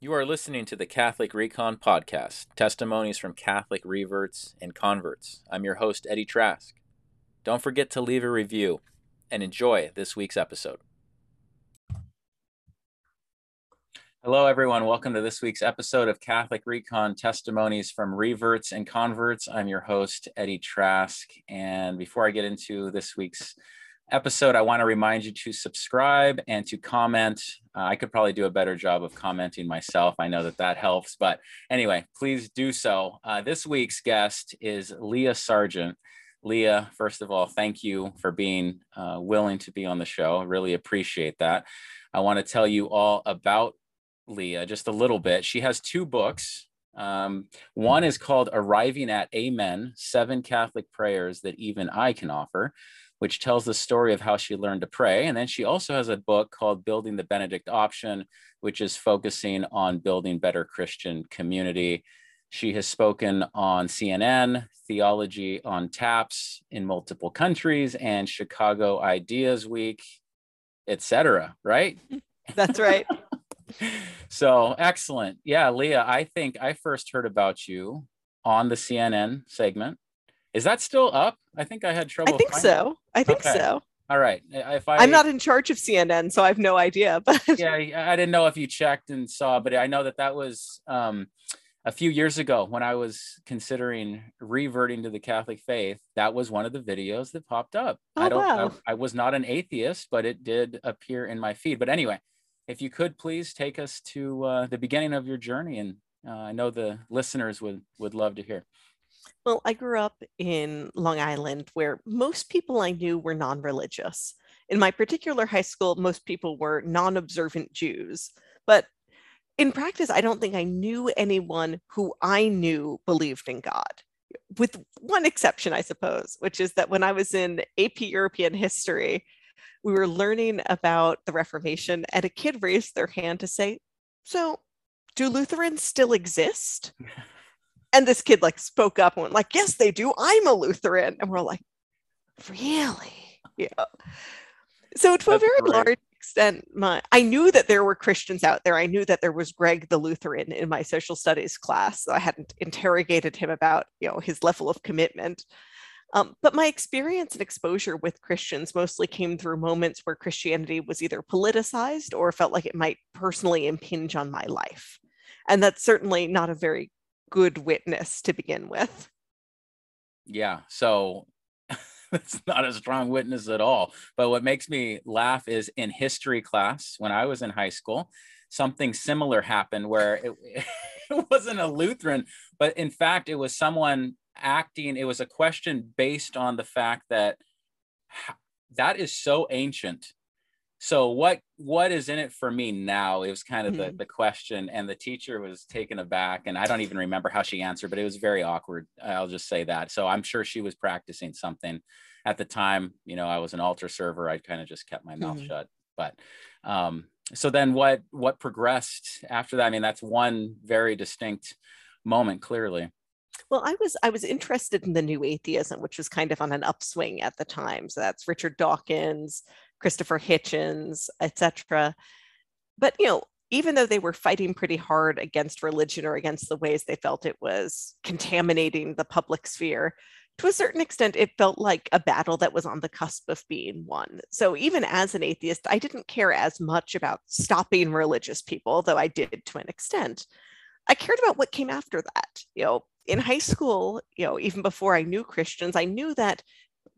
You are listening to the Catholic Recon Podcast, testimonies from Catholic reverts and converts. I'm your host, Eddie Trask. Don't forget to leave a review and enjoy this week's episode. Hello, everyone. Welcome to this week's episode of Catholic Recon Testimonies from Reverts and Converts. I'm your host, Eddie Trask. And before I get into this week's episode, I want to remind you to subscribe and to comment. Uh, I could probably do a better job of commenting myself. I know that that helps. But anyway, please do so. Uh, this week's guest is Leah Sargeant. Leah, first of all, thank you for being uh, willing to be on the show. Really appreciate that. I want to tell you all about Leah just a little bit. She has two books. Um, one is called Arriving at Amen Seven Catholic Prayers That Even I Can Offer which tells the story of how she learned to pray. And then she also has a book called Building the Benedict Option, which is focusing on building better Christian community. She has spoken on CNN, Theology on Taps in multiple countries, and Chicago Ideas Week, etc. Right? That's right. so excellent. Yeah, Leah, I think I first heard about you on the CNN segment is that still up? I think I had trouble. I think so. I think okay. so. All right. If I, I'm not in charge of CNN, so I have no idea. But yeah, I didn't know if you checked and saw, but I know that that was um, a few years ago when I was considering reverting to the Catholic faith. That was one of the videos that popped up. Oh, I don't. Wow. I, I was not an atheist, but it did appear in my feed. But anyway, if you could please take us to uh, the beginning of your journey, and uh, I know the listeners would would love to hear. Well, I grew up in Long Island where most people I knew were non religious. In my particular high school, most people were non observant Jews. But in practice, I don't think I knew anyone who I knew believed in God, with one exception, I suppose, which is that when I was in AP European history, we were learning about the Reformation, and a kid raised their hand to say, So, do Lutherans still exist? and this kid like spoke up and went like yes they do. I'm a lutheran. And we're like really? Yeah. So to That's a very great. large extent my i knew that there were christians out there. I knew that there was greg the lutheran in my social studies class. So i hadn't interrogated him about you know his level of commitment. Um, but my experience and exposure with christians mostly came through moments where christianity was either politicized or felt like it might personally impinge on my life. And that's certainly not a very good witness to begin with. Yeah. So it's not a strong witness at all. But what makes me laugh is in history class, when I was in high school, something similar happened where it, it wasn't a Lutheran, but in fact, it was someone acting, it was a question based on the fact that that is so ancient so what what is in it for me now it was kind of mm-hmm. the, the question and the teacher was taken aback and i don't even remember how she answered but it was very awkward i'll just say that. So i'm sure she was practicing something. At the time you know i was an altar server i kind of just kept my mouth mm-hmm. shut but um so then what what progressed after that? I mean that's one very distinct moment clearly. Well i was i was interested in the new atheism which was kind of on an upswing at the time. So that's richard dawkins Christopher Hitchens, etc. But you know, even though they were fighting pretty hard against religion or against the ways they felt it was contaminating the public sphere, to a certain extent, it felt like a battle that was on the cusp of being won. So even as an atheist, I didn't care as much about stopping religious people, though I did to an extent. I cared about what came after that. You know, in high school, you know, even before I knew Christians, I knew that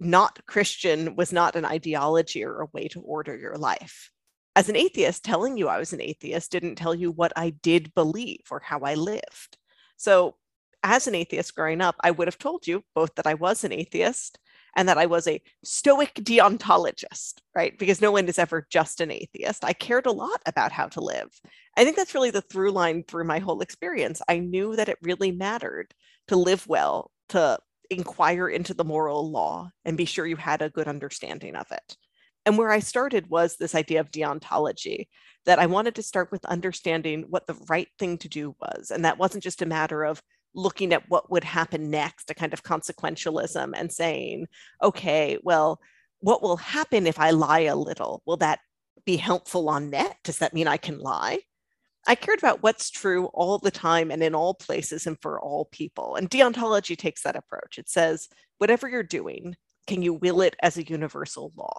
not Christian was not an ideology or a way to order your life. As an atheist, telling you I was an atheist didn't tell you what I did believe or how I lived. So, as an atheist growing up, I would have told you both that I was an atheist and that I was a stoic deontologist, right? Because no one is ever just an atheist. I cared a lot about how to live. I think that's really the through line through my whole experience. I knew that it really mattered to live well, to inquire into the moral law and be sure you had a good understanding of it. And where I started was this idea of deontology, that I wanted to start with understanding what the right thing to do was. And that wasn't just a matter of looking at what would happen next, a kind of consequentialism, and saying, okay, well, what will happen if I lie a little? Will that be helpful on net? Does that mean I can lie? I cared about what's true all the time and in all places and for all people. And deontology takes that approach. It says, whatever you're doing, can you will it as a universal law?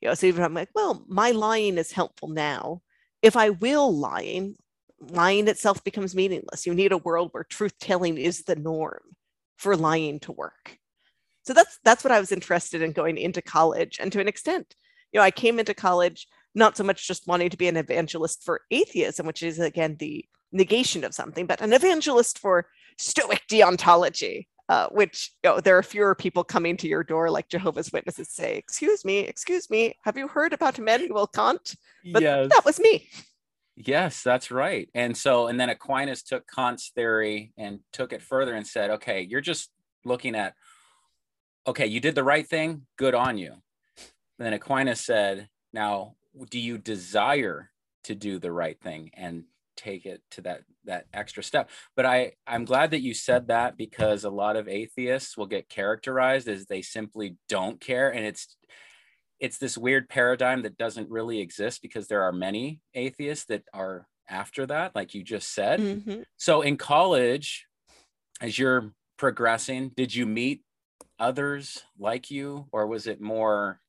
You know, so even I'm like, well, my lying is helpful now. If I will lying, lying itself becomes meaningless. You need a world where truth telling is the norm for lying to work. So that's that's what I was interested in going into college. And to an extent, you know, I came into college not so much just wanting to be an evangelist for atheism, which is again the negation of something, but an evangelist for Stoic deontology, uh, which you know, there are fewer people coming to your door like Jehovah's Witnesses say, "Excuse me, excuse me, have you heard about Immanuel Kant?" But yes. that was me. Yes, that's right. And so, and then Aquinas took Kant's theory and took it further and said, "Okay, you're just looking at, okay, you did the right thing, good on you." And then Aquinas said, "Now do you desire to do the right thing and take it to that that extra step? But i i'm glad that you said that because a lot of atheists will get characterized as they simply don't care. And it's it's this weird paradigm that doesn't really exist because there are many atheists that are after that like you just said. Mm-hmm. so in college as you're progressing did you meet others like you or was it more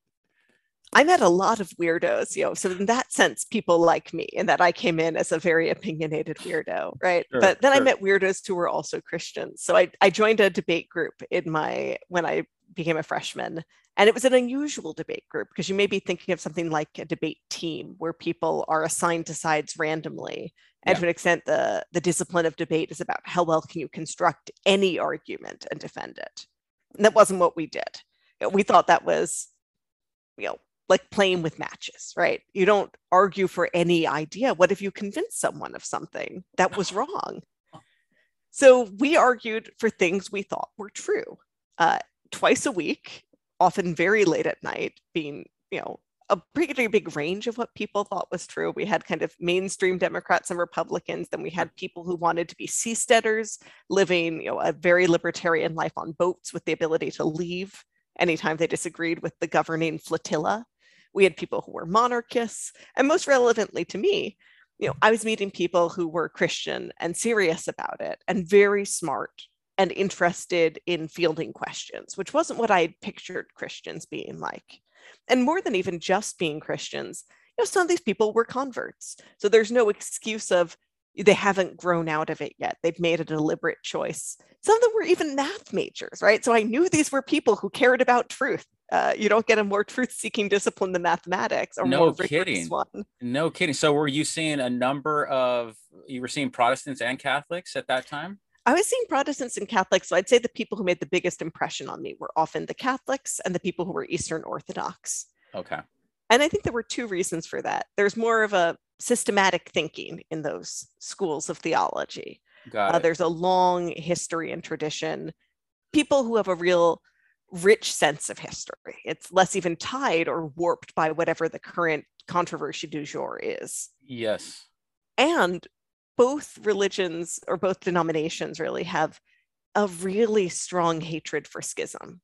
I met a lot of weirdos, you know. So in that sense, people like me, and that I came in as a very opinionated weirdo, right? Sure, but then sure. I met weirdos who were also Christians. So I, I joined a debate group in my when I became a freshman, and it was an unusual debate group because you may be thinking of something like a debate team where people are assigned to sides randomly. And yeah. to an extent, the the discipline of debate is about how well can you construct any argument and defend it. And that wasn't what we did. We thought that was, you know, like playing with matches, right? You don't argue for any idea. What if you convince someone of something that was wrong? So we argued for things we thought were true uh, twice a week, often very late at night, being, you know, a pretty big range of what people thought was true. We had kind of mainstream Democrats and Republicans. Then we had people who wanted to be seasteaders, living, you know, a very libertarian life on boats with the ability to leave anytime they disagreed with the governing flotilla. We had people who were monarchists. And most relevantly to me, you know, I was meeting people who were Christian and serious about it and very smart and interested in fielding questions, which wasn't what I had pictured Christians being like. And more than even just being Christians, you know, some of these people were converts. So there's no excuse of they haven't grown out of it yet. They've made a deliberate choice. Some of them were even math majors, right? So I knew these were people who cared about truth uh, you don't get a more truth-seeking discipline than mathematics or no kidding. one. no kidding. So were you seeing a number of you were seeing protestants and catholics at that time? I was seeing protestants and catholics so i'd say the people who made the biggest impression on me were often the catholics and the people who were eastern orthodox. Okay. And i think there were two reasons for that. There's more of a systematic thinking in those schools of theology. Uh, there's a long history and tradition. People who have a real rich sense of history. It's less even tied or warped by whatever the current controversy du jour is. Yes. And both religions or both denominations really have a really strong hatred for schism,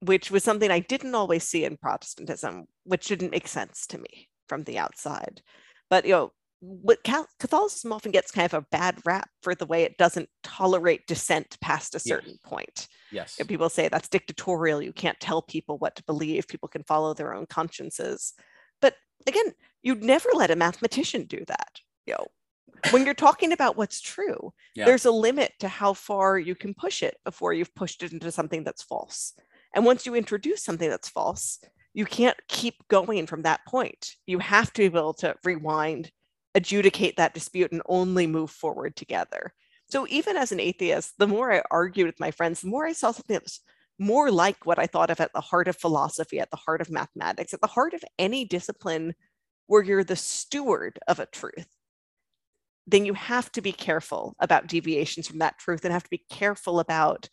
which was something I didn't always see in Protestantism, which didn't make sense to me from the outside. But you know, what Catholicism often gets kind of a bad rap for the way it doesn't tolerate dissent past a certain yes. point. Yes. And people say that's dictatorial. You can't tell people what to believe. People can follow their own consciences. But again, you'd never let a mathematician do that. You know, when you're talking about what's true, yeah. there's a limit to how far you can push it before you've pushed it into something that's false. And once you introduce something that's false, you can't keep going from that point. You have to be able to rewind adjudicate that dispute and only move forward together. So even as an atheist, the more I argued with my friends, the more I saw something that was more like what I thought of at the heart of philosophy, at the heart of mathematics, at the heart of any discipline where you're the steward of a truth, then you have to be careful about deviations from that truth and have to be careful about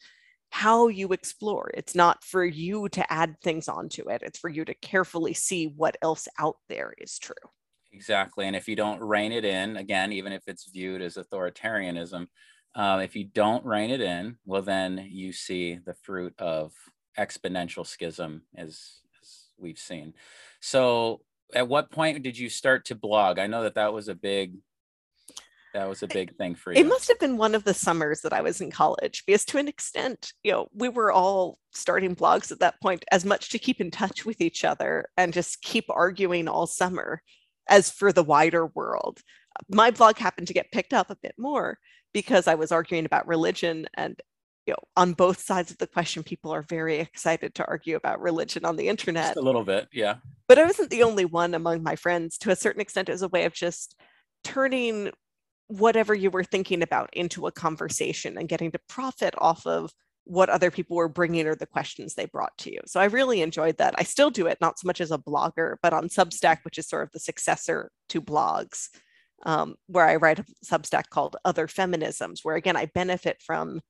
how you explore. It's not for you to add things onto it, it's for you to carefully see what else out there is true. Exactly. And if you don't rein it in, again, even if it's viewed as authoritarianism, uh, if you don't rein it in, well, then you see the fruit of exponential schism, as, as we've seen. So, at what point did you start to blog? I know that that was a big that was a big thing for you. It must have been one of the summers that I was in college because to an extent, you know, we were all starting blogs at that point as much to keep in touch with each other and just keep arguing all summer as for the wider world. My blog happened to get picked up a bit more because I was arguing about religion and you know, on both sides of the question, people are very excited to argue about religion on the internet. Just a little bit, yeah. But I wasn't the only one among my friends. To a certain extent, it was a way of just turning whatever you were thinking about into a conversation and getting to profit off of what other people were bringing or the questions they brought to you. So I really enjoyed that. I still do it, not so much as a blogger, but on Substack, which is sort of the successor to blogs, um, where I write a Substack called Other Feminisms, where again, I benefit from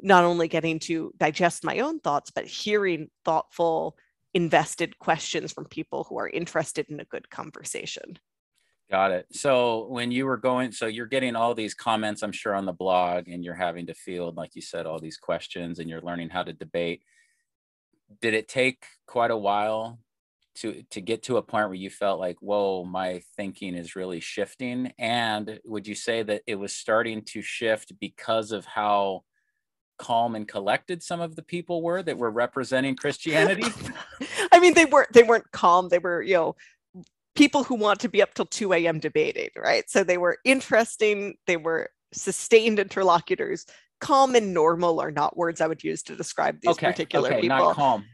not only getting to digest my own thoughts, but hearing thoughtful, invested questions from people who are interested in a good conversation. Got it. So when you were going, so you're getting all these comments, I'm sure, on the blog, and you're having to field, like you said, all these questions, and you're learning how to debate. Did it take quite a while to to get to a point where you felt like, whoa, my thinking is really shifting? And would you say that it was starting to shift because of how calm and collected some of the people were that were representing Christianity? I mean, they weren't they weren't calm. They were, you know, people who want to be up till 2 a.m. debating, right? So they were interesting, they were sustained interlocutors. Calm and normal are not words I would use to describe these okay, particular okay, people. Not calm.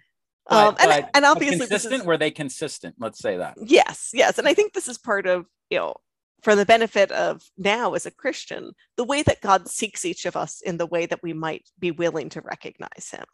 Um, but, and, but and obviously consistent is, were they consistent let's say that yes yes and i think this is part of you know for the benefit of now as a Christian, the way that God seeks each of us in the way that we might be willing to recognize Him.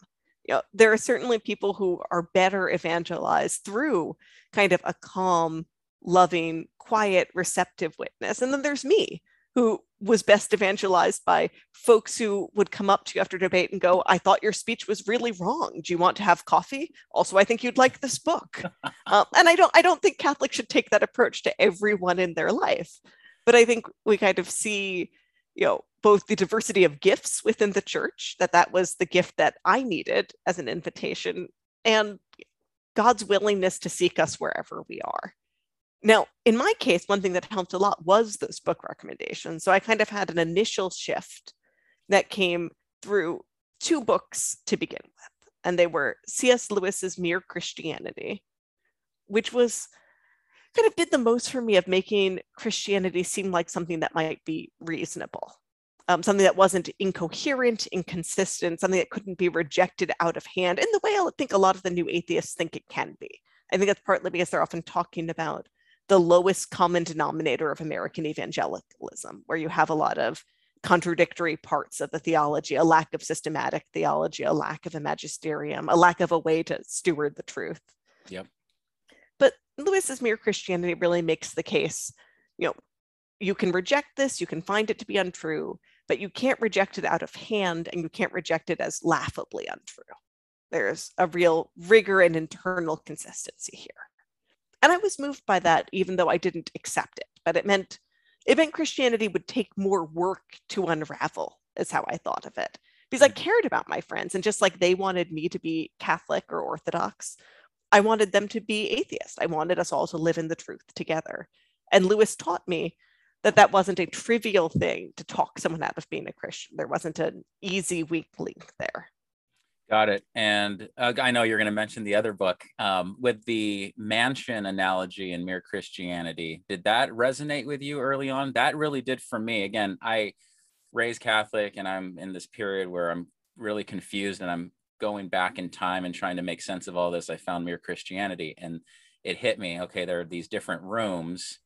You know, there are certainly people who are better evangelized through kind of a calm, loving, quiet, receptive witness. And then there's me, who was best evangelized by folks who would come up to you after debate and go, I thought your speech was really wrong. Do you want to have coffee? Also, I think you'd like this book. um, and I don't, I don't think Catholics should take that approach to everyone in their life. But I think we kind of see, you know, both the diversity of gifts within the church, that that was the gift that I needed as an invitation, and God's willingness to seek us wherever we are. Now, in my case, one thing that helped a lot was those book recommendations. So I kind of had an initial shift that came through two books to begin with. And they were C.S. Lewis's Mere Christianity, which was kind of did the most for me of making Christianity seem like something that might be reasonable, um, something that wasn't incoherent, inconsistent, something that couldn't be rejected out of hand in the way I think a lot of the new atheists think it can be. I think that's partly because they're often talking about the lowest common denominator of American evangelicalism, where you have a lot of contradictory parts of the theology, a lack of systematic theology, a lack of a magisterium, a lack of a way to steward the truth. Yep. But Lewis's Mere Christianity really makes the case, you know, you can reject this, you can find it to be untrue, but you can't reject it out of hand and you can't reject it as laughably untrue. There's a real rigor and internal consistency here. And I was moved by that, even though I didn't accept it. But it meant it meant Christianity would take more work to unravel, is how I thought of it. Because I mm. cared about my friends, and just like they wanted me to be Catholic or Orthodox, I wanted them to be atheist. I wanted us all to live in the truth together. And Lewis taught me that that wasn't a trivial thing to talk someone out of being a Christian. There wasn't an easy weak link there. Got it. And uh, I know you're going to mention the other book um, with the mansion analogy in Mere Christianity. Did that resonate with you early on? That really did for me. Again, I raised Catholic and I'm in this period where I'm really confused and I'm going back in time and trying to make sense of all this. I found Mere Christianity and it hit me. Okay, there are these different rooms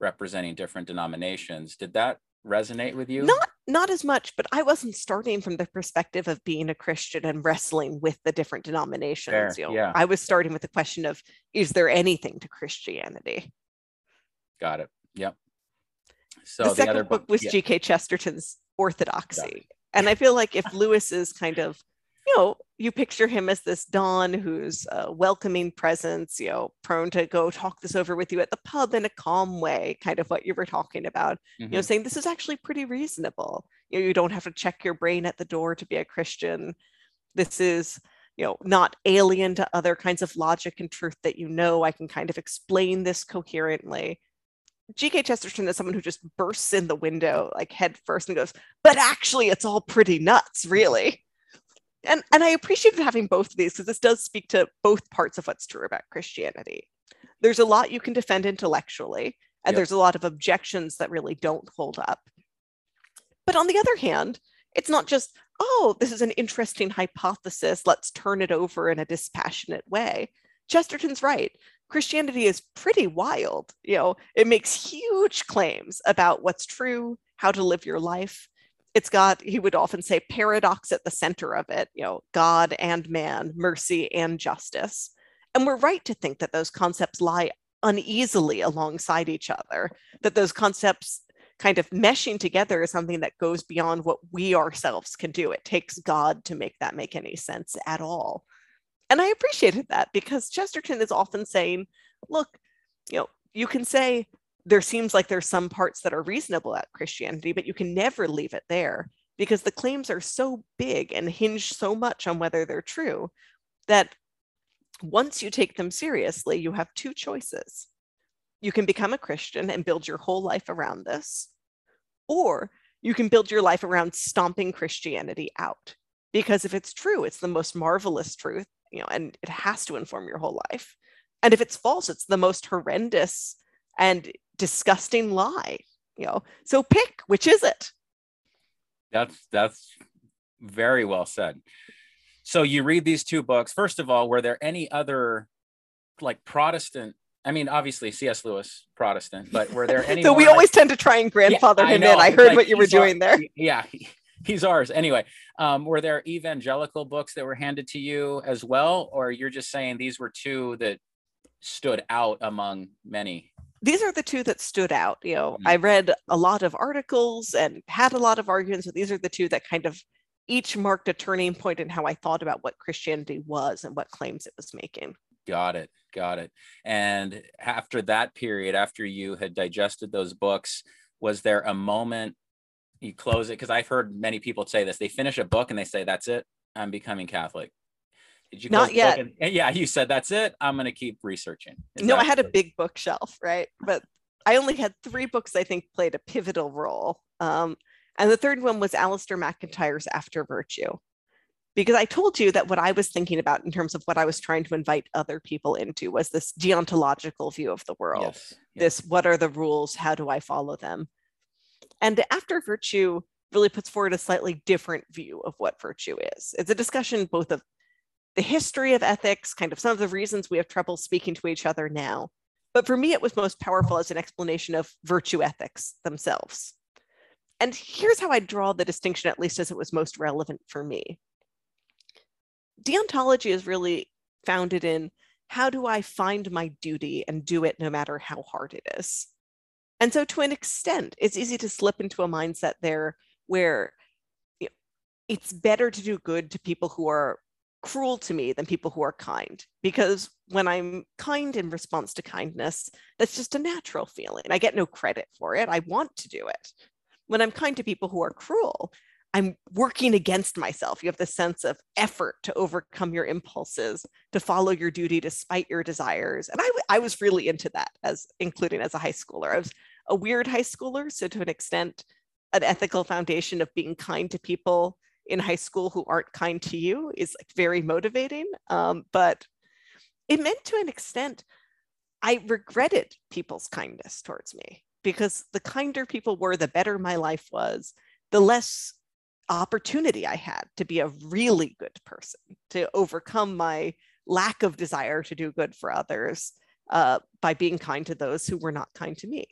representing different denominations. Did that resonate with you? Not not as much, but I wasn't starting from the perspective of being a Christian and wrestling with the different denominations. Fair, you know, yeah. I was starting with the question of is there anything to Christianity? Got it. Yep. So the, the second book, book was yeah. G.K. Chesterton's Orthodoxy. And I feel like if Lewis is kind of you know, you picture him as this Don who's a welcoming presence, you know, prone to go talk this over with you at the pub in a calm way, kind of what you were talking about, mm-hmm. you know, mm-hmm. saying this is actually pretty reasonable. You know, you don't have to check your brain at the door to be a Christian. This is, you know, not alien to other kinds of logic and truth that you know. I can kind of explain this coherently. G.K. Chesterton is someone who just bursts in the window like head first and goes, but actually, it's all pretty nuts, really. And, and I appreciated having both of these because this does speak to both parts of what's true about Christianity. There's a lot you can defend intellectually, and yep. there's a lot of objections that really don't hold up. But on the other hand, it's not just, oh, this is an interesting hypothesis, let's turn it over in a dispassionate way. Chesterton's right. Christianity is pretty wild. You know, it makes huge claims about what's true, how to live your life. It's got, he would often say, paradox at the center of it, you know, God and man, mercy and justice. And we're right to think that those concepts lie uneasily alongside each other, that those concepts kind of meshing together is something that goes beyond what we ourselves can do. It takes God to make that make any sense at all. And I appreciated that because Chesterton is often saying, look, you know, you can say there seems like there's some parts that are reasonable at Christianity, but you can never leave it there because the claims are so big and hinge so much on whether they're true that once you take them seriously, you have two choices. You can become a Christian and build your whole life around this, or you can build your life around stomping Christianity out. Because if it's true, it's the most marvelous truth you know, and it has to inform your whole life. And if it's false, it's the most horrendous and disgusting lie, you know. So pick which is it? That's that's very well said. So you read these two books. First of all, were there any other like Protestant I mean, obviously C.S. Lewis, Protestant, but were there any? so we always tend to try and grandfather yeah, him in. I heard like, what you were doing there. Yeah, he's ours anyway. Um, were there evangelical books that were handed to you as well, or you're just saying these were two that stood out among many? These are the two that stood out. You know, mm-hmm. I read a lot of articles and had a lot of arguments, but these are the two that kind of each marked a turning point in how I thought about what Christianity was and what claims it was making. Got it. Got it. And after that period, after you had digested those books, was there a moment you close it because I've heard many people say this. They finish a book and they say, "That's it. I'm becoming Catholic." Did you not yet? And, yeah, you said that's it. I'm going to keep researching. Is no, I had a big bookshelf, right? But I only had three books I think played a pivotal role. Um, and the third one was Alasdair MacIntyre's After Virtue. Because I told you that what I was thinking about in terms of what I was trying to invite other people into was this deontological view of the world. Yes, yes. This what are the rules? How do I follow them? And After Virtue really puts forward a slightly different view of what virtue is. It's a discussion both of the history of ethics, kind of some of the reasons we have trouble speaking to each other now. But for me, it was most powerful as an explanation of virtue ethics themselves. And here's how I draw the distinction, at least as it was most relevant for me. Deontology is really founded in how do I find my duty and do it no matter how hard it is? And so, to an extent, it's easy to slip into a mindset there where you know, it's better to do good to people who are cruel to me than people who are kind. Because when I'm kind in response to kindness, that's just a natural feeling. I get no credit for it. I want to do it. When I'm kind to people who are cruel, I'm working against myself. You have the sense of effort to overcome your impulses, to follow your duty despite your desires. And I, I was really into that as including as a high schooler. I was a weird high schooler. So, to an extent, an ethical foundation of being kind to people in high school who aren't kind to you is like very motivating. Um, but it meant to an extent, I regretted people's kindness towards me because the kinder people were, the better my life was, the less opportunity I had to be a really good person, to overcome my lack of desire to do good for others uh, by being kind to those who were not kind to me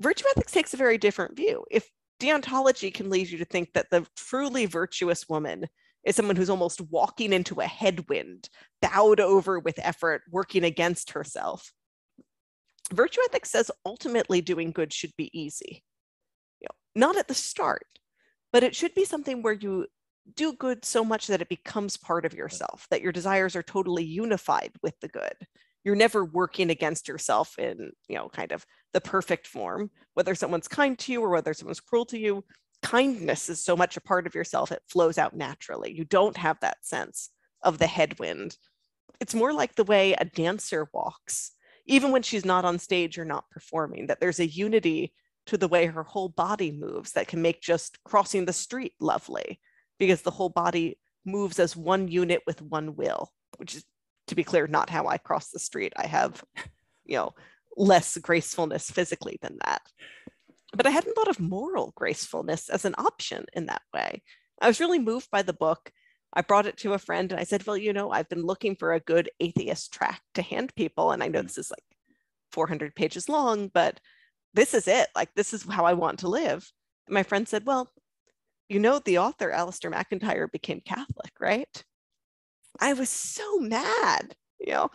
virtue ethics takes a very different view. If deontology can lead you to think that the truly virtuous woman is someone who's almost walking into a headwind, bowed over with effort, working against herself. Virtue ethics says ultimately doing good should be easy. You know, not at the start, but it should be something where you do good so much that it becomes part of yourself, that your desires are totally unified with the good you're never working against yourself in you know kind of the perfect form whether someone's kind to you or whether someone's cruel to you kindness is so much a part of yourself it flows out naturally. You don't have that sense of the headwind. It's more like the way a dancer walks even when she's not on stage or not performing, that there's a unity to the way her whole body moves that can make just crossing the street lovely because the whole body moves as one unit with one will, which is, to be clear, not how I cross the street. I have, you know, less gracefulness physically than that. But I hadn't thought of moral gracefulness as an option in that way. I was really moved by the book. I brought it to a friend and I said, Well, you know, I've been looking for a good atheist tract to hand people. And I know mm. this is like 400 pages long, but this is it. Like, this is how I want to live. And my friend said, Well, you know, the author, Alasdair MacIntyre, became Catholic, right? I was so mad. You know,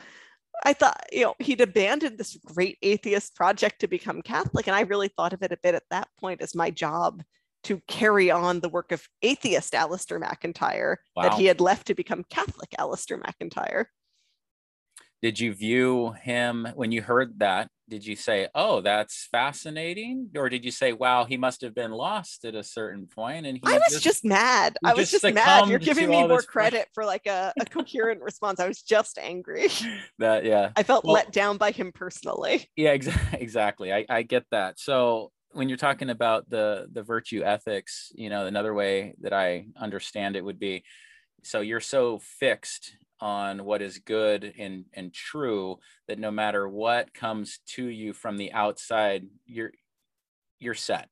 I thought, you know, he'd abandoned this great atheist project to become Catholic. And I really thought of it a bit at that point as my job to carry on the work of atheist Alasdair MacIntyre wow. that he had left to become Catholic Alasdair MacIntyre did you view him when you heard that did you say oh that's fascinating or did you say wow he must have been lost at a certain point and he i was just, just mad. i was just, mad. You're giving me more credit for like a, a coherent response. I was just angry. That yeah. I felt well, let down by him personally. Yeah exa- exactly. I, I get that. So when you're talking about the the virtue ethics you know another way that i understand it would be so you're so fixed on what is good and and true that no matter what comes to you from the outside you're you're set.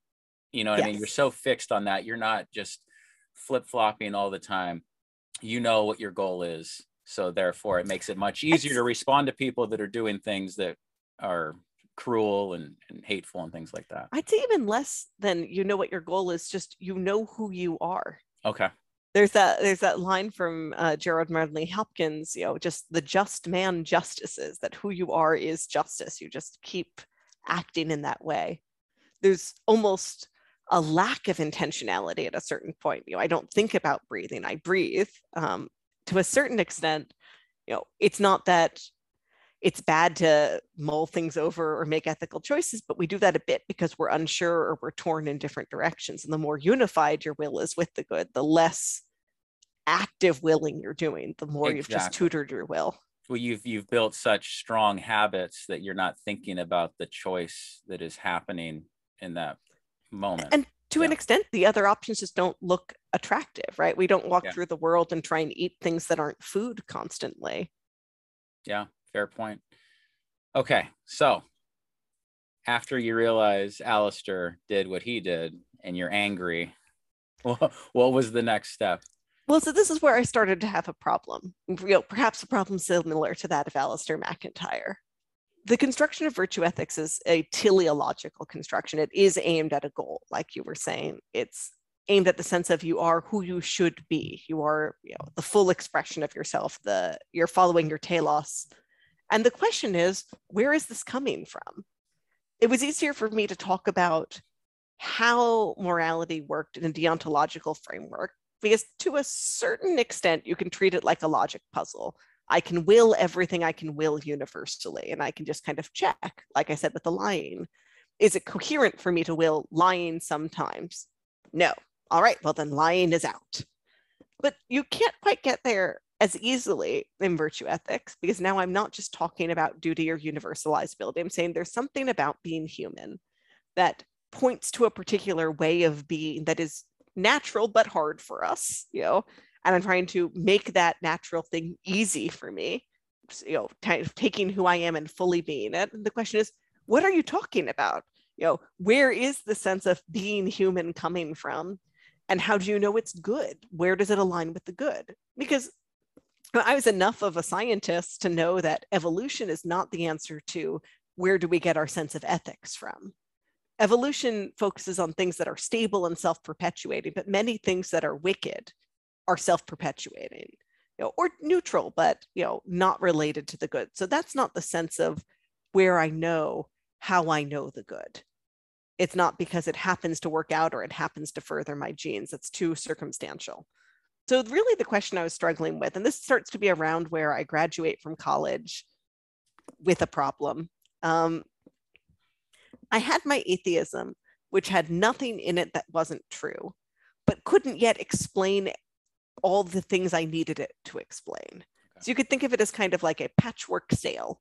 You know what yes. i mean? You're so fixed on that. You're not just flip-flopping all the time. You know what your goal is. So therefore it makes it much easier to respond to people that are doing things that are cruel and, and hateful and things like that. I'd say even less than you know what your goal is just you know who you are. Okay there's that there's that line from uh, Gerard Manley Hopkins, you know, just the just man justices that who you are is justice. You just keep acting in that way. There's almost a lack of intentionality at a certain point. You know, I don't think about breathing; I breathe. Um, to a certain extent, you know, it's not that it's bad to mull things over or make ethical choices, but we do that a bit because we're unsure or we're torn in different directions. And the more unified your will is with the good, the less active willing you're doing, the more exactly. you've just tutored your will. Well, you've you've built such strong habits that you're not thinking about the choice that is happening in that moment. And to yeah. an extent, the other options just don't look attractive, right? We don't walk yeah. through the world and try and eat things that aren't food constantly. Yeah, fair point. Okay, so after you realize Alasdair did what he did and you're angry, what, was the next step? Well, so this is where I started to have a problem, you know, perhaps a problem similar to that of Alasdair MacIntyre. The construction of virtue ethics is a teleological construction. It is aimed at a goal, like you were saying. It's aimed at the sense of you are who you should be. You are, you know, the full expression of yourself. The you're following your telos and the question is, where is this coming from? It was easier for me to talk about how morality worked in a deontological framework, because to a certain extent, you can treat it like a logic puzzle. I can will everything I can will universally, and I can just kind of check, like I said with the lying. Is it coherent for me to will lying sometimes? No. All right, well, then lying is out. But you can't quite get there as easily in virtue ethics because now I'm not just talking about duty or universalizability. I'm saying there's something about being human that points to a particular way of being that is natural but hard for us, you know, and I'm trying to make that natural thing easy for me, you know, of taking who I am and fully being it. And the question is, what are you talking about? You know, where is the sense of being human coming from? And how do you know it's good? Where does it align with the good? Because I was enough of a scientist to know that evolution is not the answer to where do we get our sense of ethics from. Evolution focuses on things that are stable and self-perpetuating, but many things that are wicked are self-perpetuating, you know, or neutral, but you know, not related to the good. So that's not the sense of where I know how I know the good. It's not because it happens to work out or it happens to further my genes. It's too circumstantial. So, really, the question I was struggling with, and this starts to be around where I graduate from college with a problem. Um, I had my atheism, which had nothing in it that wasn't true, but couldn't yet explain all the things I needed it to explain. So, you could think of it as kind of like a patchwork sail.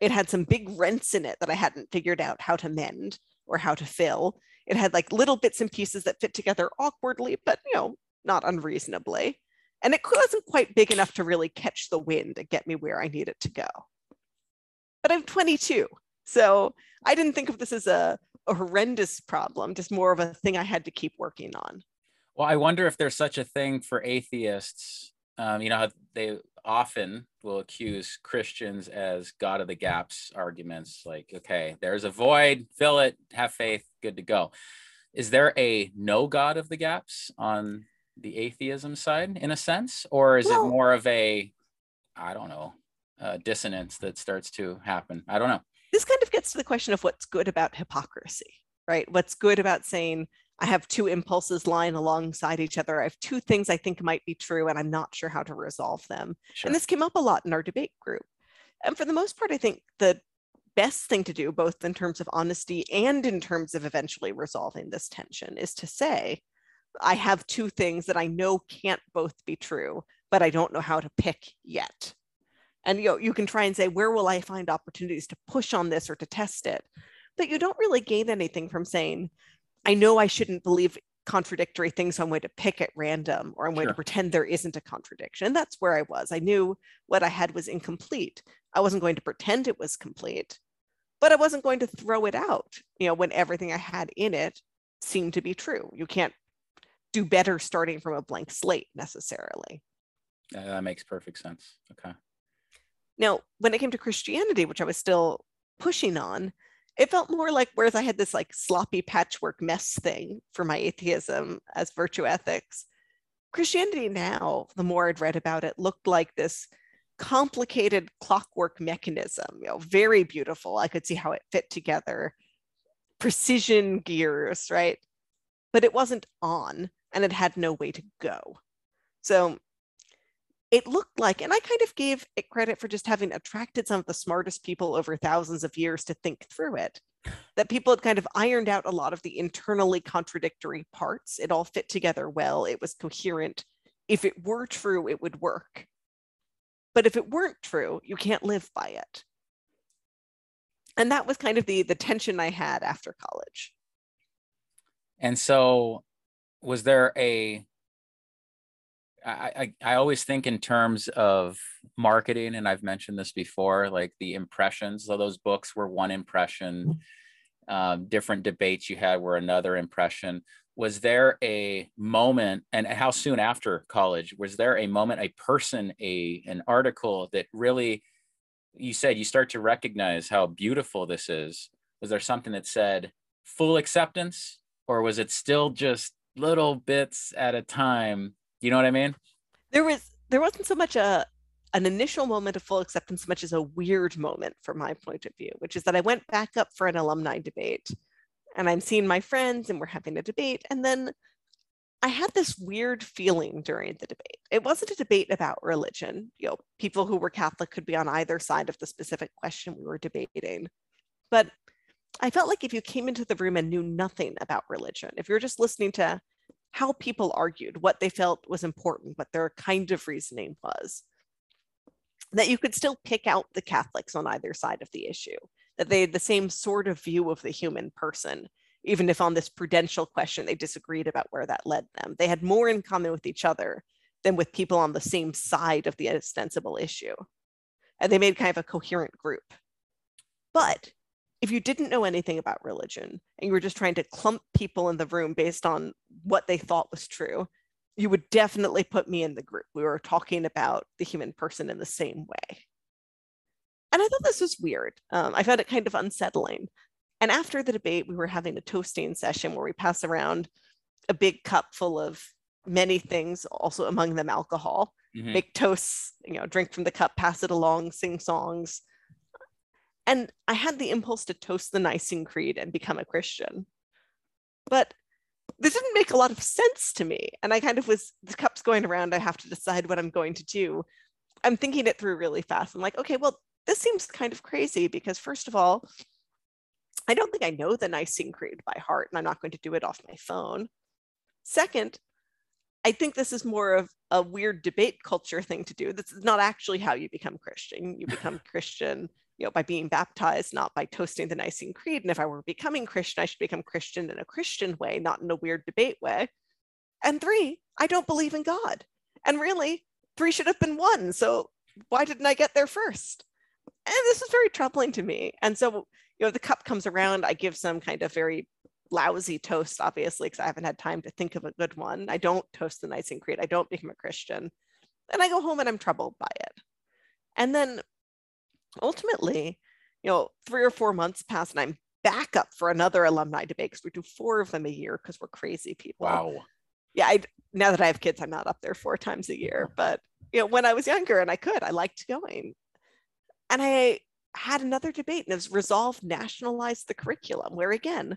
It had some big rents in it that I hadn't figured out how to mend or how to fill. It had like little bits and pieces that fit together awkwardly, but you know, not unreasonably. And it wasn't quite big enough to really catch the wind and get me where I needed to go. But I'm 22. So I didn't think of this as a, a horrendous problem, just more of a thing I had to keep working on. Well, I wonder if there's such a thing for atheists. Um, you know, they often will accuse Christians as God of the gaps arguments, like, okay, there's a void, fill it, have faith, good to go. Is there a no God of the gaps on the atheism side in a sense, or is well, it more of a, I don't know, dissonance that starts to happen? I don't know. This kind of gets to the question of what's good about hypocrisy, right? What's good about saying, I have two impulses lying alongside each other. I have two things I think might be true, and I'm not sure how to resolve them. Sure. And this came up a lot in our debate group. And for the most part, I think the best thing to do, both in terms of honesty and in terms of eventually resolving this tension, is to say, I have two things that I know can't both be true, but I don't know how to pick yet. And you know, you can try and say, where will I find opportunities to push on this or to test it? But you don't really gain anything from saying, I know I shouldn't believe contradictory things, so I'm going to pick at random or I'm going sure. to pretend there isn't a contradiction. And that's where I was. I knew what I had was incomplete. I wasn't going to pretend it was complete, but I wasn't going to throw it out, you know, when everything I had in it seemed to be true. You can't do better starting from a blank slate necessarily. Uh, that makes perfect sense. Okay. Now, when it came to Christianity, which I was still pushing on, it felt more like whereas I had this like sloppy patchwork mess thing for my atheism as virtue ethics, Christianity now, the more I'd read about it, looked like this complicated clockwork mechanism, you know, very beautiful. I could see how it fit together, precision gears, right? But it wasn't on and it had no way to go. So it looked like, and I kind of gave it credit for just having attracted some of the smartest people over thousands of years to think through it, that people had kind of ironed out a lot of the internally contradictory parts. It all fit together well, it was coherent. If it were true, it would work. But if it weren't true, you can't live by it. And that was kind of the, the tension I had after college. And so, was there a I, I, I always think in terms of marketing, and I've mentioned this before, like the impressions. So those books were one impression. Um, different debates you had were another impression. Was there a moment, and how soon after college was there a moment, a person, a an article that really you said you start to recognize how beautiful this is? Was there something that said full acceptance, or was it still just little bits at a time you know what I mean? There was there wasn't so much a an initial moment of full acceptance, much as a weird moment from my point of view, which is that I went back up for an alumni debate and I'm seeing my friends and we're having a debate. And then I had this weird feeling during the debate. It wasn't a debate about religion. You know, people who were Catholic could be on either side of the specific question we were debating. But I felt like if you came into the room and knew nothing about religion, if you're just listening to how people argued, what they felt was important, what their kind of reasoning was. That you could still pick out the Catholics on either side of the issue, that they had the same sort of view of the human person, even if on this prudential question they disagreed about where that led them. They had more in common with each other than with people on the same side of the ostensible issue. And they made kind of a coherent group. But if you didn't know anything about religion and you were just trying to clump people in the room based on what they thought was true, you would definitely put me in the group. We were talking about the human person in the same way. And I thought this was weird. Um, I found it kind of unsettling. And after the debate, we were having a toasting session where we pass around a big cup full of many things, also among them alcohol, mm-hmm. make toasts, you know, drink from the cup, pass it along, sing songs. And I had the impulse to toast the Nicene Creed and become a Christian. But this didn't make a lot of sense to me. And I kind of was, the cup's going around, I have to decide what I'm going to do. I'm thinking it through really fast. I'm like, okay, well, this seems kind of crazy because, first of all, I don't think I know the Nicene Creed by heart, and I'm not going to do it off my phone. Second, I think this is more of a weird debate culture thing to do. This is not actually how you become Christian. You become Christian you know, by being baptized, not by toasting the Nicene Creed. And if I were becoming Christian, I should become Christian in a Christian way, not in a weird debate way. And three, I don't believe in God. And really, three should have been one. So why didn't I get there first? And this is very troubling to me. And so, you know, the cup comes around, I give some kind of very lousy toast, obviously, because I haven't had time to think of a good one. I don't toast the Nicene Creed. I don't become a Christian. And I go home and I'm troubled by it. And then ultimately, you know, three or four months pass and I'm back up for another alumni debate because we do four of them a year because we're crazy people. Wow. Yeah, I now that I have kids, I'm not up there four times a year. But you know, when I was younger and I could, I liked going. And I had another debate and it was resolved nationalize the curriculum, where again,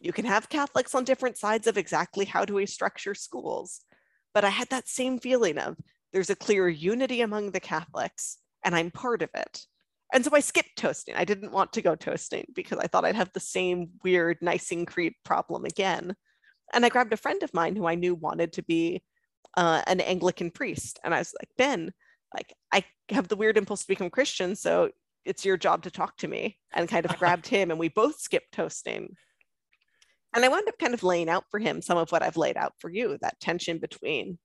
you can have Catholics on different sides of exactly how do we structure schools. But I had that same feeling of there's a clear unity among the Catholics, and I'm part of it. And so I skipped toasting. I didn't want to go toasting because I thought I'd have the same weird Nicene Creed problem again. And I grabbed a friend of mine who I knew wanted to be uh, an Anglican priest. And I was like, Ben, like I have the weird impulse to become Christian. So it's your job to talk to me and kind of grabbed him and we both skipped toasting. And I wound up kind of laying out for him some of what I've laid out for you that tension between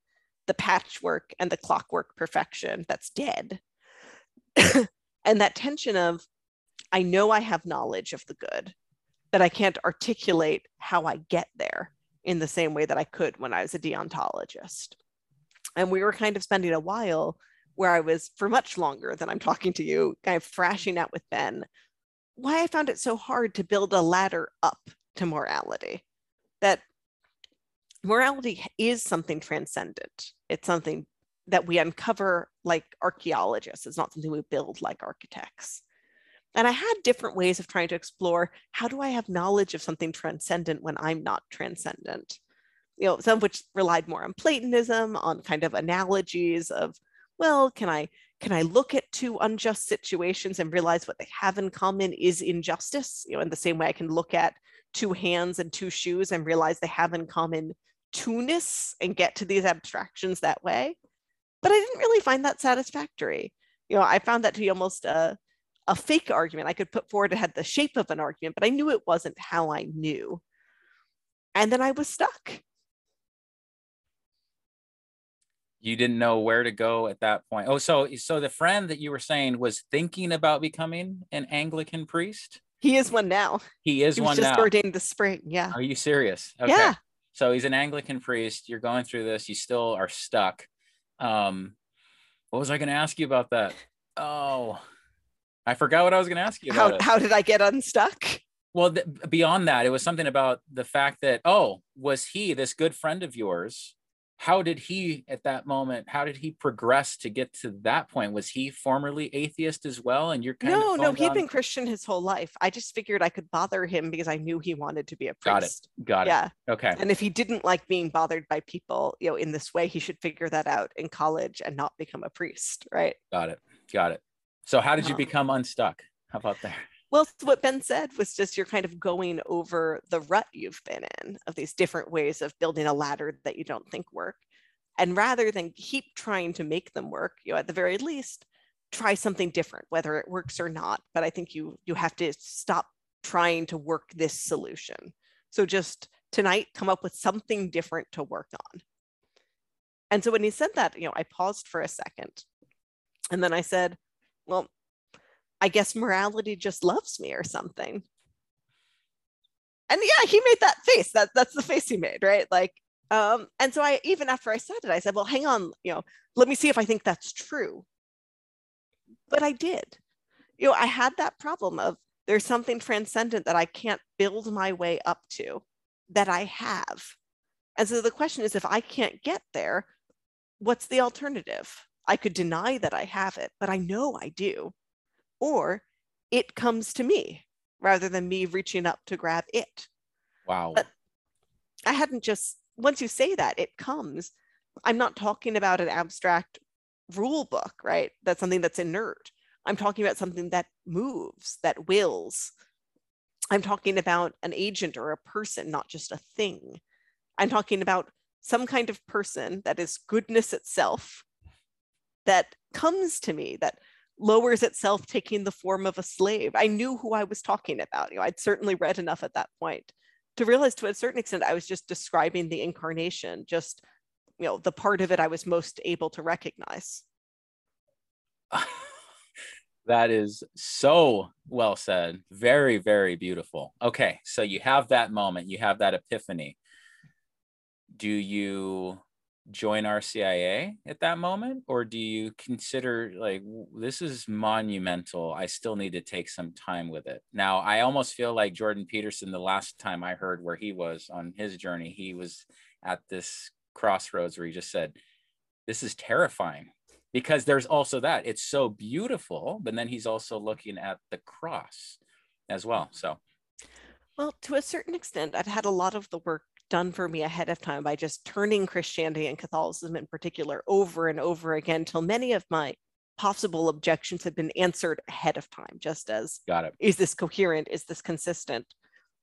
the patchwork and the clockwork perfection that's dead. And that tension of, I know I have knowledge of the good, but I can't articulate how I get there in the same way that I could when I was a deontologist. And we were kind of spending a while where I was for much longer than I'm talking to you, kind of thrashing out with Ben why I found it so hard to build a ladder up to morality. That morality is something transcendent. It's something that we uncover like archaeologists. It's not something we build like architects. And I had different ways of trying to explore how do I have knowledge of something transcendent when I'm not transcendent? You know, some of which relied more on Platonism, on kind of analogies of, well, can I can I look at two unjust situations and realize what they have in common is injustice? You know, in the same way I can look at two hands and two shoes and realize they have in common two-ness and get to these abstractions that way. But I didn't really find that satisfactory. You know, I found that to be almost a, a fake argument I could put forward. It had the shape of an argument, but I knew it wasn't how I knew. And then I was stuck. You didn't know where to go at that point. Oh, so so the friend that you were saying was thinking about becoming an Anglican priest? He is one now. He is he one just now. ordained this spring. Yeah. Are you serious? Okay. Yeah. So he's an Anglican priest. You're going through this. You still are stuck. Um, what was I going to ask you about that? Oh, I forgot what I was going to ask you. How, how did I get unstuck? Well, th- beyond that, it was something about the fact that, oh, was he this good friend of yours? How did he at that moment how did he progress to get to that point? Was he formerly atheist as well? And you're kind no of no no, he'd on... been christian his whole life. I just figured i could bother him because i knew he wanted to be a priest. Got it. Got yeah. it okay. And if he didn't like being bothered by people you know in this way he should figure that out in college and not become a priest right? Got it. Got it. So how did you Um, become unstuck? How about there Well, what Ben said was just you're kind of going over the rut you've been in of these different ways of building a ladder that you don't think work. And rather than keep trying to make them work, you know, at the very least, try something different, whether it works or not. But I think you you have to stop trying to work this solution. So just tonight, come up with something different to work on. And so when he said that, you know, I paused for a second. And then I said, well, I guess morality just loves me or something. And yeah, he made that face. That that's the face he made, right? Like, um, and so I even after I said it, I said, well, hang on, you know, let me see if I think that's true. But I did. You know, I had that problem of there's something transcendent that I can't build my way up to that I have. And so the question is if I can't get there, what's the alternative? I could deny that I have it, but I know I do or it comes to me rather than me reaching up to grab it. wow But I hadn't just, once you say that, it comes. I'm not talking about an abstract rule book, right? That's something that's inert. I'm talking about something that moves, that wills. I'm talking about an agent or a person, not just a thing. I'm talking about some kind of person that is goodness itself that comes to me, that lowers itself taking the form of a slave. I knew who I was talking about. You know, I'd certainly read enough at that point to realize to a certain extent I was just describing the incarnation, just you know, the part of it I was most able to recognize. that is so well said. Very, very beautiful. Okay, so you have that moment, you have that epiphany. Do you join RCIA at that moment or do you consider like this is monumental I still need to take some time with it. Now I almost feel like Jordan Peterson the last time I heard where he was on his journey he was at this crossroads where he just said this is terrifying. Because there's also that it's so beautiful but then he's also looking at the cross as well so. Well to a certain extent I've had a lot of the work done for me ahead of time by just turning Christianity and Catholicism in particular over and over again till many of my possible objections have been answered ahead of time, just as got it. Is this coherent? Is this consistent?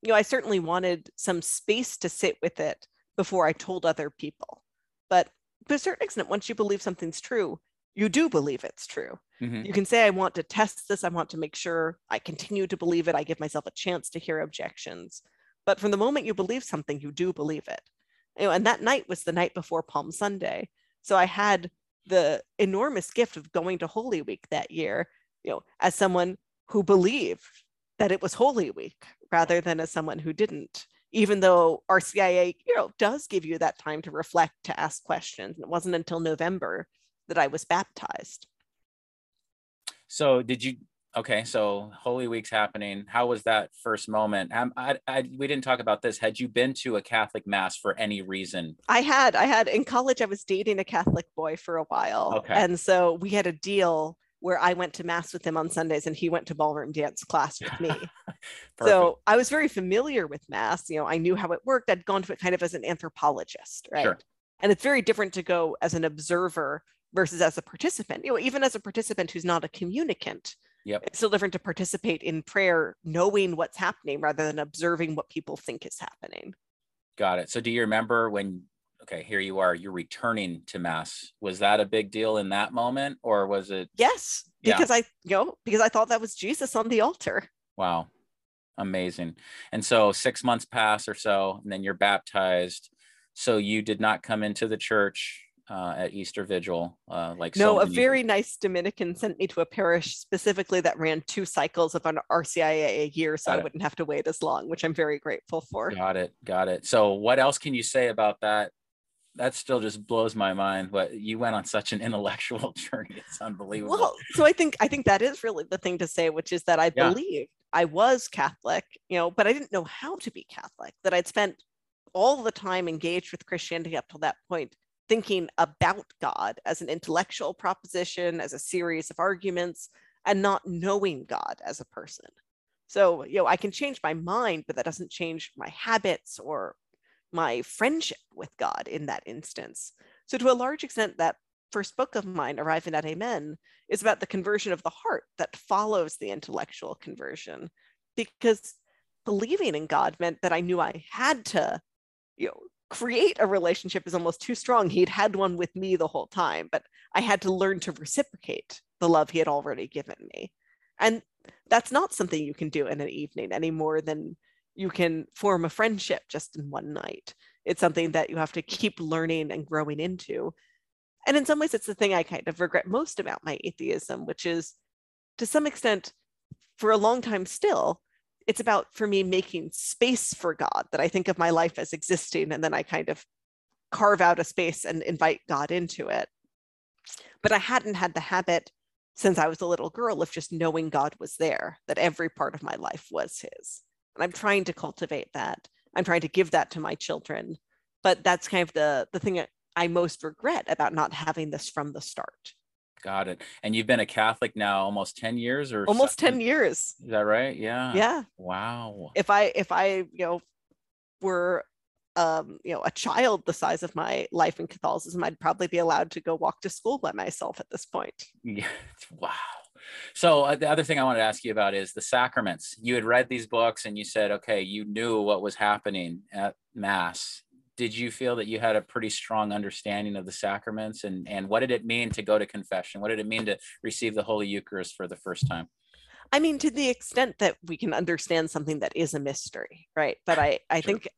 You know, I certainly wanted some space to sit with it before I told other people. But to a certain extent, once you believe something's true, you do believe it's true. Mm-hmm. You can say, I want to test this. I want to make sure I continue to believe it. I give myself a chance to hear objections. But from the moment you believe something, you do believe it. You know, and that night was the night before Palm Sunday. So I had the enormous gift of going to Holy Week that year, you know, as someone who believed that it was Holy Week rather than as someone who didn't. Even though RCIA, you know, does give you that time to reflect, to ask questions. It wasn't until November that I was baptized. So did you Okay, so Holy Week's happening. How was that first moment? Um, I, I, we didn't talk about this. Had you been to a Catholic mass for any reason? I had. I had in college. I was dating a Catholic boy for a while, okay. and so we had a deal where I went to mass with him on Sundays, and he went to ballroom dance class with me. so I was very familiar with mass. You know, I knew how it worked. I'd gone to it kind of as an anthropologist, right? Sure. And it's very different to go as an observer versus as a participant. You know, even as a participant who's not a communicant Yep. It's still different to participate in prayer, knowing what's happening rather than observing what people think is happening. Got it. So do you remember when okay, here you are, you're returning to mass. Was that a big deal in that moment or was it Yes, because yeah. I you know, because I thought that was Jesus on the altar. Wow. Amazing. And so 6 months pass or so and then you're baptized. So you did not come into the church uh, at Easter Vigil. Uh, like no, so a very nice Dominican sent me to a parish specifically that ran two cycles of an RCIA a year, so got I it. wouldn't have to wait as long, which I'm very grateful for. Got it, got it. So, what else can you say about that? That still just blows my mind. But you went on such an intellectual journey; it's unbelievable. Well, so I think I think that is really the thing to say, which is that I yeah. believe I was Catholic, you know, but I didn't know how to be Catholic. That I'd spent all the time engaged with Christianity up till that point thinking about God as an intellectual proposition, as a series of arguments, and not knowing God as a person. So, you know, I can change my mind, but that doesn't change my habits or my friendship with God in that instance. So, to a large extent, that first book of mine, Arriving at Amen, is about the conversion of the heart that follows the intellectual conversion. Because believing in God meant that I knew I had to, you know, create a relationship is almost too strong. He'd had one with me the whole time, but I had to learn to reciprocate the love he had already given me. And that's not something you can do in an evening any more than you can form a friendship just in one night. It's something that you have to keep learning and growing into. And in some ways, it's the thing I kind of regret most about my atheism, which is to some extent, for a long time still, it's about for me making space for God that I think of my life as existing and then I kind of carve out a space and invite God into it. But I hadn't had the habit since I was a little girl of just knowing God was there, that every part of my life was His. And I'm trying to cultivate that. I'm trying to give that to my children. But that's kind of the, the thing I most regret about not having this from the start. Got it. And you've been a Catholic now almost 10 years or almost 10 years. Is that right? Yeah. Yeah. Wow. If I if I, you know, were um, you know, a child the size of my life in Catholicism, I'd probably be allowed to go walk to school by myself at this point. Yeah. Wow. So uh, the other thing I wanted to ask you about is the sacraments. You had read these books and you said, okay, you knew what was happening at mass did you feel that you had a pretty strong understanding of the sacraments and and what did it mean to go to confession what did it mean to receive the holy eucharist for the first time I mean, to the extent that we can understand something that is a mystery, right? But I, I sure. think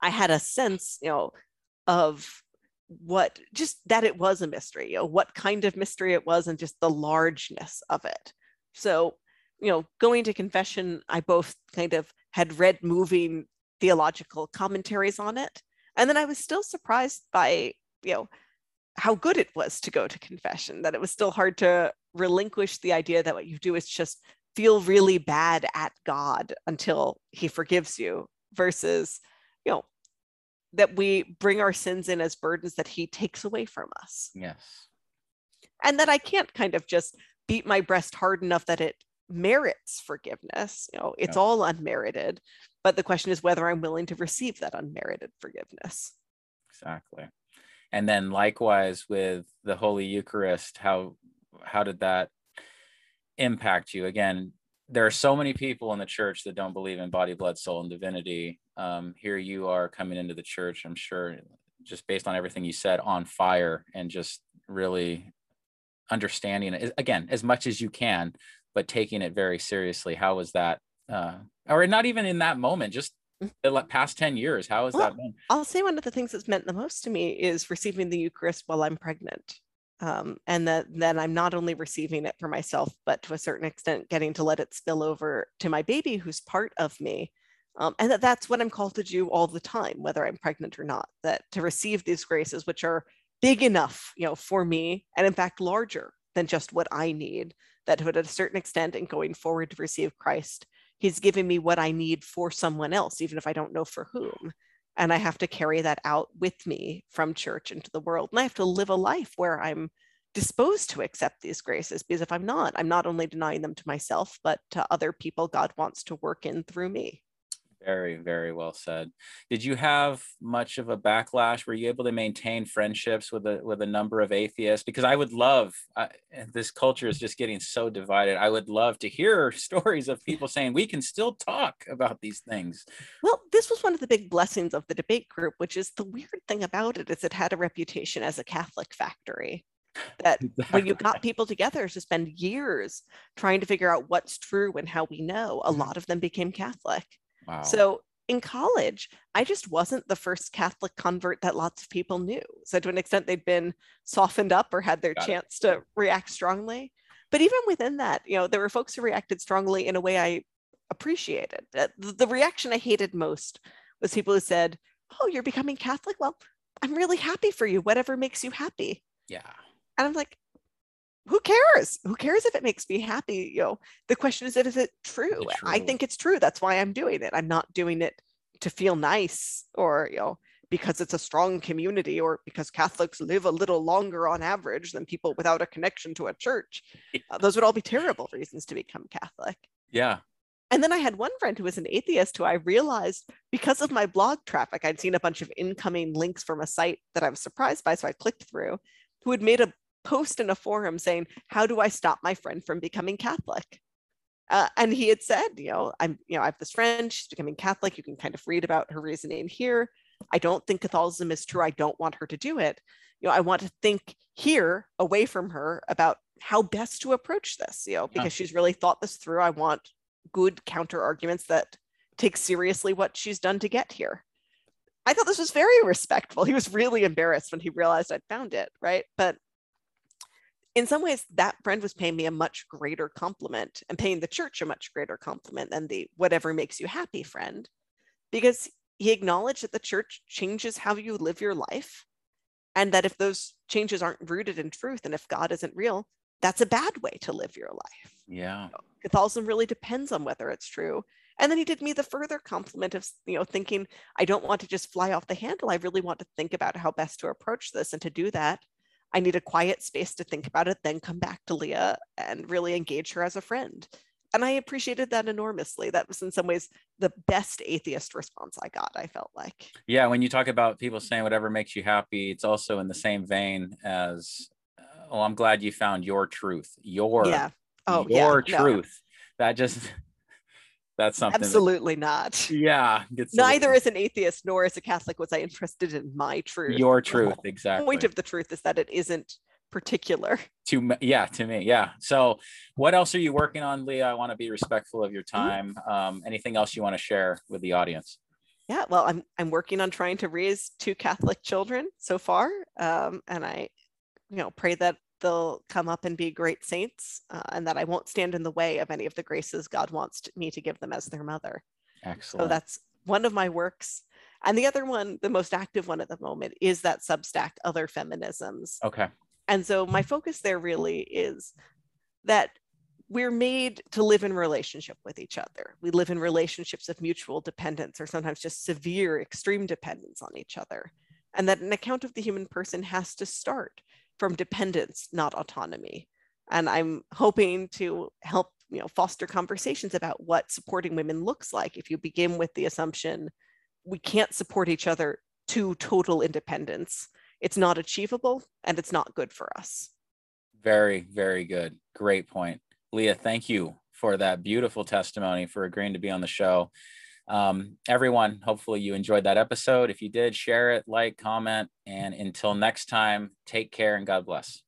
I had a sense, you know, of what just that it was a mystery, you know, what kind of mystery it was, and just the largeness of it. So, you know, going to confession, I both kind of had read moving theological commentaries on it, and then I was still surprised by, you know, how good it was to go to confession, that it was still hard to relinquish the idea that what you do is just feel really bad at God until he forgives you versus, you know, that we bring our sins in as burdens that he takes away from us. Yes. And that I can't kind of just beat my breast hard enough that it merits forgiveness. You know, it's all unmerited. But the question is whether I'm willing to receive that unmerited forgiveness. Exactly. And then likewise with the Holy Eucharist, how how did that impact you again there are so many people in the church that don't believe in body blood soul and divinity um, here you are coming into the church i'm sure just based on everything you said on fire and just really understanding again as much as you can but taking it very seriously how was that uh, or not even in that moment just mm. the past 10 years how has well, that been i'll say one of the things that's meant the most to me is receiving the eucharist while i'm pregnant um, and that then I'm not only receiving it for myself, but to a certain extent, getting to let it spill over to my baby, who's part of me. Um, and that that's what I'm called to do all the time, whether I'm pregnant or not. That to receive these graces, which are big enough, you know, for me, and in fact larger than just what I need. That to a certain extent, in going forward to receive Christ, He's giving me what I need for someone else, even if I don't know for whom and I have to carry that out with me from church into the world. And I have to live a life where I'm disposed to accept these graces because if I'm not, I'm not only denying them to myself, but to other people God wants to work in through me. Very, very well said. Did you have much of a backlash? Were you able to maintain friendships with a with a number of atheists? Because I would love uh, this culture is just getting so divided. I would love to hear stories of people saying we can still talk about these things. Well, this was one of the big blessings of the debate group, which is the weird thing about it is it had a reputation as a Catholic factory that exactly. when you got people together to spend years trying to figure out what's true and how we know, a mm-hmm. lot of them became Catholic. Wow. So in college, I just wasn't the first Catholic convert that lots of people knew. So to an extent, they'd been softened up or had their Got chance it. to react strongly. But even within that, you know, there were folks who reacted strongly in a way I appreciated. The reaction I hated most was people who said, "Oh, you're becoming Catholic? Well, I'm really happy for you. Whatever makes you happy." Yeah. And I'm like, who cares? Who cares if it makes me happy? You know, the question is, is it true? true? I think it's true. That's why I'm doing it. I'm not doing it to feel nice or, you know, because it's a strong community or because Catholics live a little longer on average than people without a connection to a church. Uh, those would all be terrible reasons to become Catholic. Yeah. And then I had one friend who was an atheist who I realized because of my blog traffic, I'd seen a bunch of incoming links from a site that I was surprised by. So I clicked through, who had made a post in a forum saying, How do I stop my friend from becoming Catholic? Uh, and he had said, you know, I'm, you know, I have this friend, she's becoming Catholic. You can kind of read about her reasoning here. I don't think Catholicism is true. I don't want her to do it. You know, I want to think here away from her about how best to approach this, you know, because yeah. she's really thought this through. I want good counter arguments that take seriously what she's done to get here. I thought this was very respectful. He was really embarrassed when he realized I'd found it, right? But in some ways, that friend was paying me a much greater compliment and paying the church a much greater compliment than the whatever makes you happy friend, because he acknowledged that the church changes how you live your life. And that if those changes aren't rooted in truth and if God isn't real, that's a bad way to live your life. Yeah. Catholicism really depends on whether it's true. And then he did me the further compliment of, you know, thinking, I don't want to just fly off the handle. I really want to think about how best to approach this. And to do that, I need a quiet space to think about it, then come back to Leah and really engage her as a friend. And I appreciated that enormously. That was in some ways the best atheist response I got, I felt like. Yeah, when you talk about people saying whatever makes you happy, it's also in the same vein as, oh, I'm glad you found your truth, your, yeah. oh, your yeah, truth. No. That just, that's something. Absolutely that, not. Yeah. Neither as an atheist nor as a Catholic was I interested in my truth. Your truth, exactly. Point of the truth is that it isn't particular. To yeah, to me, yeah. So, what else are you working on, Leah? I want to be respectful of your mm-hmm. time. Um, anything else you want to share with the audience? Yeah, well, I'm I'm working on trying to raise two Catholic children so far, um, and I, you know, pray that they'll come up and be great saints, uh, and that I won't stand in the way of any of the graces God wants to, me to give them as their mother. Excellent. So that's one of my works. And the other one, the most active one at the moment, is that Substack, Other Feminisms. Okay. And so my focus there really is that we're made to live in relationship with each other. We live in relationships of mutual dependence or sometimes just severe extreme dependence on each other. And that an account of the human person has to start from dependence, not autonomy. And I'm hoping to help you know foster conversations about what supporting women looks like if you begin with the assumption we can't support each other to total independence it's not achievable and it's not good for us. Very, very good. Great point. Leah, thank you for that beautiful testimony, for agreeing to be on the show. Um, everyone, hopefully you enjoyed that episode. If you did, share it, like, comment, and until next time, take care and God bless.